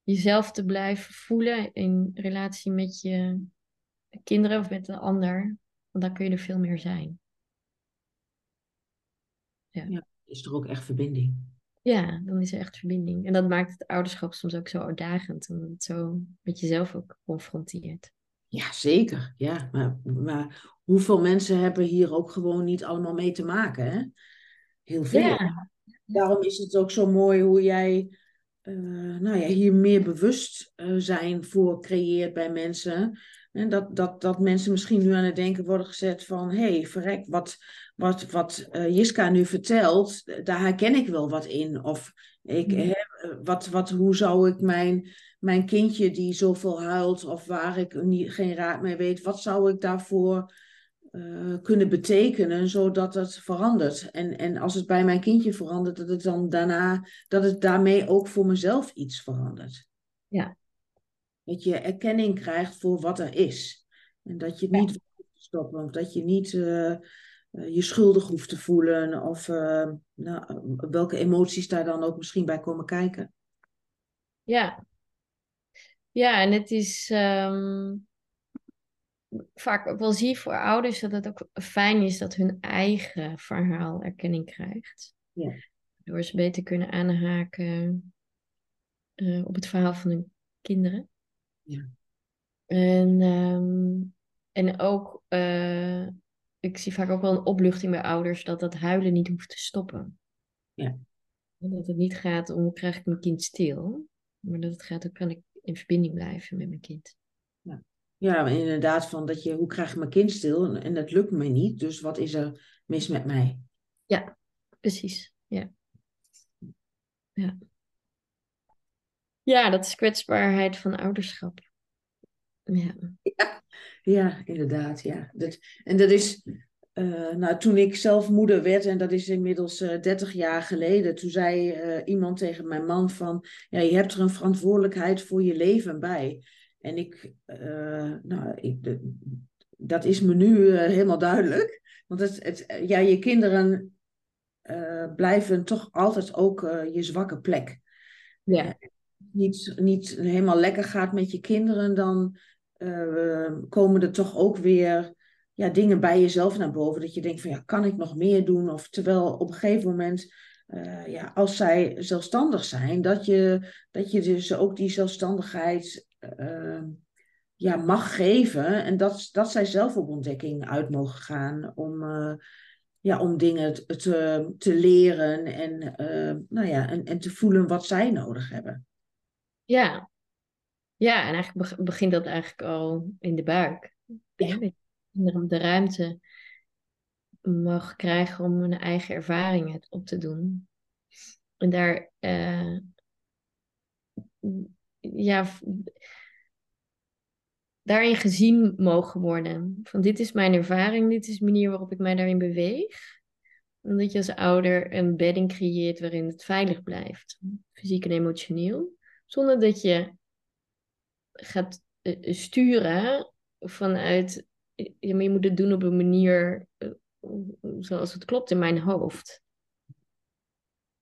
S2: jezelf te blijven voelen in relatie met je kinderen of met een ander. Want dan kun je er veel meer zijn.
S1: Ja. ja is er ook echt verbinding.
S2: Ja, dan is er echt verbinding. En dat maakt het ouderschap soms ook zo uitdagend. Omdat het zo met jezelf ook confronteert.
S1: Ja, zeker. Ja, maar, maar hoeveel mensen hebben hier ook gewoon niet allemaal mee te maken? Hè? Heel veel. Ja. Daarom is het ook zo mooi hoe jij uh, nou ja, hier meer bewustzijn uh, voor creëert bij mensen. En dat, dat, dat mensen misschien nu aan het denken worden gezet van... hé, hey, verrek, wat, wat, wat uh, Jiska nu vertelt, daar herken ik wel wat in. Of ik, hè, wat, wat, hoe zou ik mijn, mijn kindje die zoveel huilt... of waar ik niet, geen raad mee weet... wat zou ik daarvoor uh, kunnen betekenen... zodat het verandert. En, en als het bij mijn kindje verandert... dat het dan daarna... dat het daarmee ook voor mezelf iets verandert.
S2: Ja,
S1: dat je erkenning krijgt voor wat er is. En dat je het niet hoeft te stoppen, of dat je niet uh, je schuldig hoeft te voelen, of uh, nou, welke emoties daar dan ook misschien bij komen kijken.
S2: Ja, ja en het is um, vaak ook wel zie voor ouders dat het ook fijn is dat hun eigen verhaal erkenning krijgt.
S1: Ja.
S2: Door ze beter kunnen aanhaken uh, op het verhaal van hun kinderen.
S1: Ja.
S2: En, um, en ook, uh, ik zie vaak ook wel een opluchting bij ouders dat dat huilen niet hoeft te stoppen.
S1: Ja.
S2: Dat het niet gaat om hoe krijg ik mijn kind stil, maar dat het gaat hoe kan ik in verbinding blijven met mijn kind.
S1: Ja, inderdaad, van dat je hoe krijg ik mijn kind stil en dat lukt me niet, dus wat is er mis met mij?
S2: Ja, precies. Ja. Ja. Ja, dat is kwetsbaarheid van ouderschap. Ja,
S1: ja, ja inderdaad. Ja. Dat, en dat is, uh, nou, toen ik zelf moeder werd, en dat is inmiddels uh, 30 jaar geleden, toen zei uh, iemand tegen mijn man van, ja, je hebt er een verantwoordelijkheid voor je leven bij. En ik, nou, ik, de, dat is me nu helemaal duidelijk. Want het, het, ja, je kinderen blijven toch altijd ook je zwakke plek.
S2: Ja
S1: niet, niet helemaal lekker gaat met je kinderen, dan komen er toch ook weer ja, dingen bij jezelf naar boven. Dat je denkt van ja, kan ik nog meer doen? Of terwijl op een gegeven moment, uh, ja, als zij zelfstandig zijn, dat je, dat je dus ook die zelfstandigheid uh, ja, mag geven. En dat, dat zij zelf op ontdekking uit mogen gaan om ja, om dingen te, te leren en, uh, nou ja, en, en te voelen wat zij nodig hebben.
S2: Ja. Ja, en eigenlijk begint dat eigenlijk al in de buik. Ja. De ruimte mag krijgen om hun eigen ervaringen op te doen. En daar, uh, ja, daarin gezien mogen worden. Van dit is mijn ervaring, dit is de manier waarop ik mij daarin beweeg. Omdat je als ouder een bedding creëert waarin het veilig blijft, fysiek en emotioneel. Zonder dat je gaat eh, sturen vanuit, maar je moet het doen op een manier eh, zoals het klopt in mijn hoofd.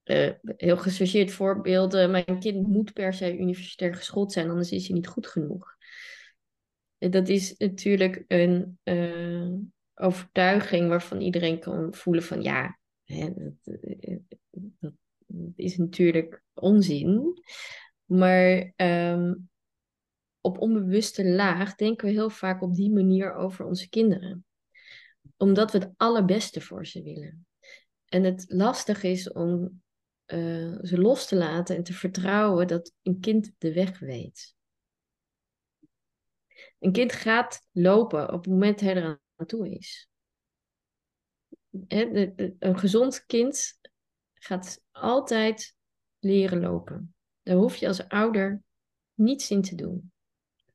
S2: Uh, heel gechargeerd voorbeeld, mijn kind moet per se universitair geschoold zijn, anders is hij niet goed genoeg. Dat is natuurlijk een uh, overtuiging waarvan iedereen kan voelen van ja, hè, dat, dat, is natuurlijk onzin. Maar um, op onbewuste laag denken we heel vaak op die manier over onze kinderen. Omdat we het allerbeste voor ze willen. En het lastig is om uh, ze los te laten en te vertrouwen dat een kind de weg weet. Een kind gaat lopen op het moment dat hij er aan toe is. Een gezond kind gaat altijd leren lopen. Daar hoef je als ouder niets in te doen.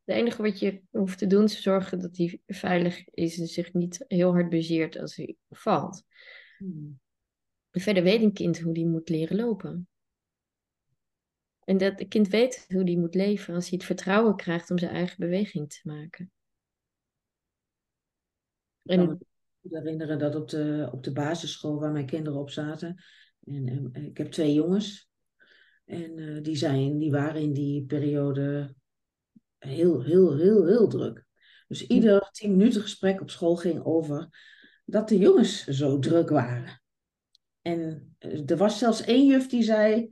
S2: Het enige wat je hoeft te doen is zorgen dat hij veilig is en zich niet heel hard bezeert als hij valt. Hmm. Verder weet een kind hoe die moet leren lopen. En dat het kind weet hoe die moet leven als hij het vertrouwen krijgt om zijn eigen beweging te maken.
S1: En... Ik kan me herinneren dat op de, op de basisschool waar mijn kinderen op zaten. En, en ik heb twee jongens. En uh, die, zijn, die waren in die periode heel, heel, heel, heel druk. Dus ieder tien minuten gesprek op school ging over dat de jongens zo druk waren. En uh, er was zelfs één juf die zei,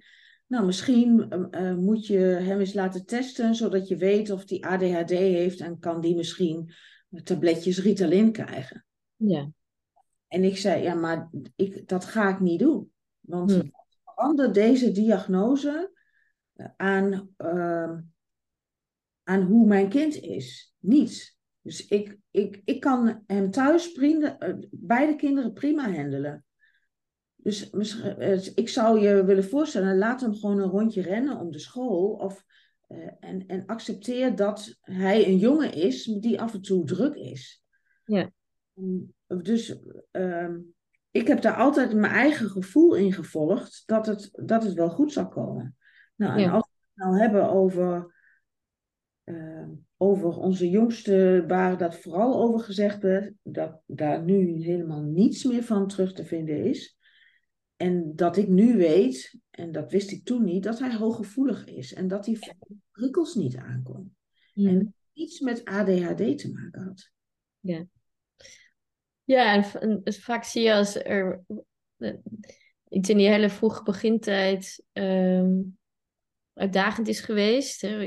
S1: nou misschien uh, moet je hem eens laten testen, zodat je weet of hij ADHD heeft en kan die misschien tabletjes Ritalin krijgen.
S2: Ja.
S1: En ik zei, ja, maar ik, dat ga ik niet doen. Want hm verandert deze diagnose aan, uh, aan hoe mijn kind is. Niets. Dus ik, ik, ik kan hem thuis eh, beide kinderen prima handelen. Dus eh, ik zou je willen voorstellen, laat hem gewoon een rondje rennen om de school. Of, uh, en, en accepteer dat hij een jongen is die af en toe druk is.
S2: Ja.
S1: Dus uh, ik heb daar altijd mijn eigen gevoel in gevolgd dat het, dat het wel goed zou komen. Nou, en als we het nou hebben over, uh, over onze jongste, waar dat vooral over gezegd werd, dat daar nu helemaal niets meer van terug te vinden is. En dat ik nu weet, en dat wist ik toen niet, dat hij hooggevoelig is en dat hij prikkels niet aankon. Ja. En iets met ADHD te maken had.
S2: Ja. Ja, en, en vaak zie je als er iets in die hele vroege begintijd um, uitdagend is geweest, hè,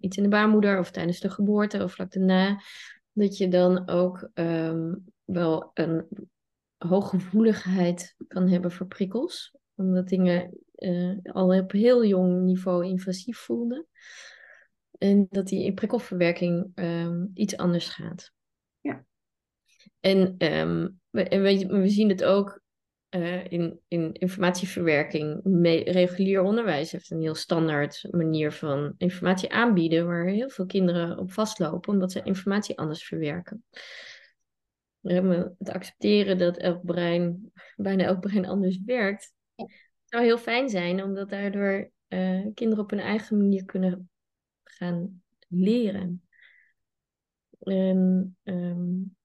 S2: iets in de baarmoeder of tijdens de geboorte of vlak daarna, dat je dan ook um, wel een hooggevoeligheid kan hebben voor prikkels. Omdat dingen uh, al op heel jong niveau invasief voelden. En dat die in prikkelverwerking um, iets anders gaat.
S1: Ja.
S2: En, um, we, en we, we, zien het ook uh, in, in informatieverwerking. Me, regulier onderwijs heeft een heel standaard manier van informatie aanbieden, waar heel veel kinderen op vastlopen, omdat ze informatie anders verwerken het accepteren dat elk brein, bijna elk brein anders werkt, zou heel fijn zijn, omdat daardoor uh, kinderen op hun eigen manier kunnen gaan leren. En um,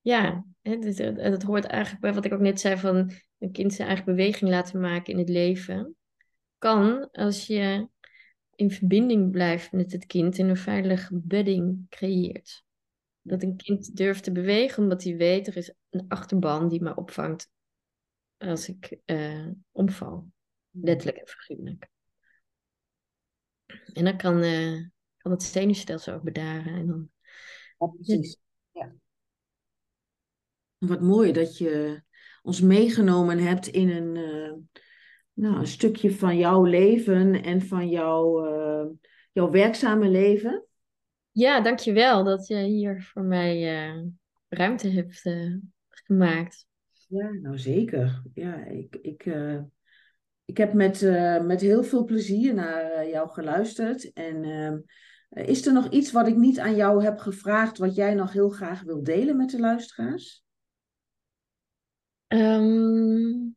S2: ja, het, het, het, hoort eigenlijk bij wat ik ook net zei van een kind zijn eigen beweging laten maken in het leven. Kan als je in verbinding blijft met het kind en een veilige bedding creëert. Dat een kind durft te bewegen omdat hij weet er is een achterban die me opvangt als ik uh, omval. Letterlijk en figuurlijk. En dan kan, uh, kan het zenuwstelsel ook bedaren. En dan...
S1: Ja, precies. Ja. Wat mooi dat je ons meegenomen hebt in een, uh, nou, een stukje van jouw leven en van jouw, jouw werkzame leven.
S2: Ja, dankjewel dat je hier voor mij uh, ruimte hebt uh, gemaakt.
S1: Ja, nou zeker. Ja, ik, ik, uh, ik heb met, met heel veel plezier naar jou geluisterd. En ehm, is er nog iets wat ik niet aan jou heb gevraagd, wat jij nog heel graag wil delen met de luisteraars?
S2: Um,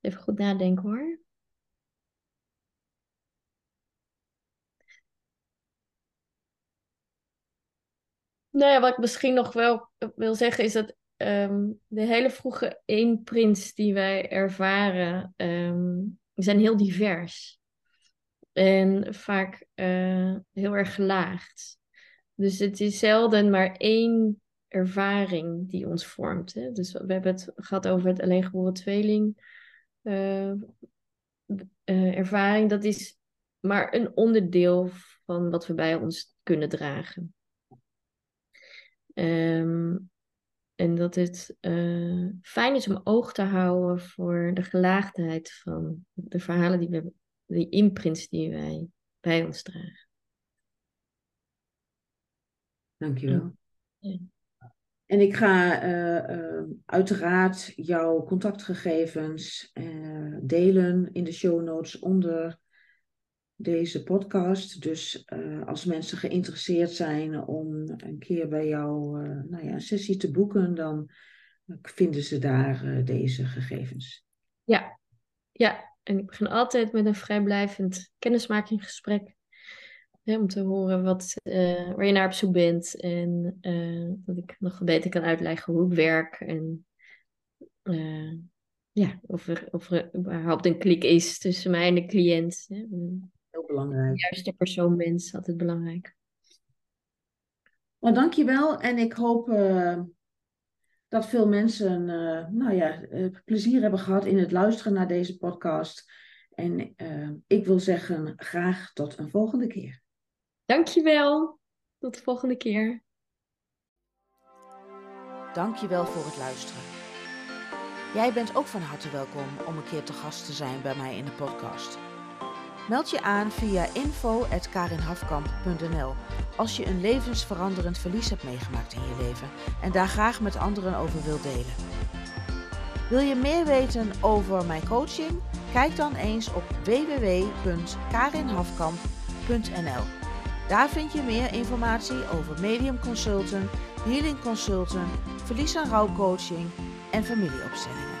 S2: even goed nadenken hoor. Nou ja, wat ik misschien nog wel wil zeggen is dat um, de hele vroege eenprints die wij ervaren, um, zijn heel divers. En vaak uh, heel erg gelaagd. Dus het is zelden maar één ervaring die ons vormt. Hè? Dus we hebben het gehad over het alleen geboren tweeling uh, uh, ervaring. Dat is maar een onderdeel van wat we bij ons kunnen dragen. Um, en dat het uh, fijn is om oog te houden voor de gelaagdheid van de verhalen die we, die imprints die wij bij ons dragen.
S1: Dankjewel. Ja. En ik ga uh, uh, uiteraard jouw contactgegevens delen in de show notes onder deze podcast. Dus uh, als mensen geïnteresseerd zijn om een keer bij jou uh, nou ja, een sessie te boeken, dan vinden ze daar uh, deze gegevens.
S2: Ja, ja. En ik begin altijd met een vrijblijvend kennismakinggesprek. Om te horen wat, waar je naar op zoek bent. En dat ik nog beter kan uitleggen hoe ik werk. En ja, of er, of er überhaupt een klik is tussen mij en de cliënt. Hè
S1: belangrijk.
S2: De juiste persoon bent, is altijd belangrijk.
S1: Nou, dankjewel. En ik hoop uh, dat veel mensen uh, nou ja, uh, plezier hebben gehad in het luisteren naar deze podcast. En ik wil zeggen, graag tot een volgende keer.
S2: Dankjewel. Tot de volgende keer.
S1: Dankjewel voor het luisteren. Jij bent ook van harte welkom om een keer te gast te zijn bij mij in de podcast. Meld je aan via info.karinhafkamp.nl als je een levensveranderend verlies hebt meegemaakt in je leven en daar graag met anderen over wilt delen. Wil je meer weten over mijn coaching? Kijk dan eens op www.karinhafkamp.nl. Daar vind je meer informatie over medium consultant, healing consultant, verlies- en rouwcoaching en familieopstellingen.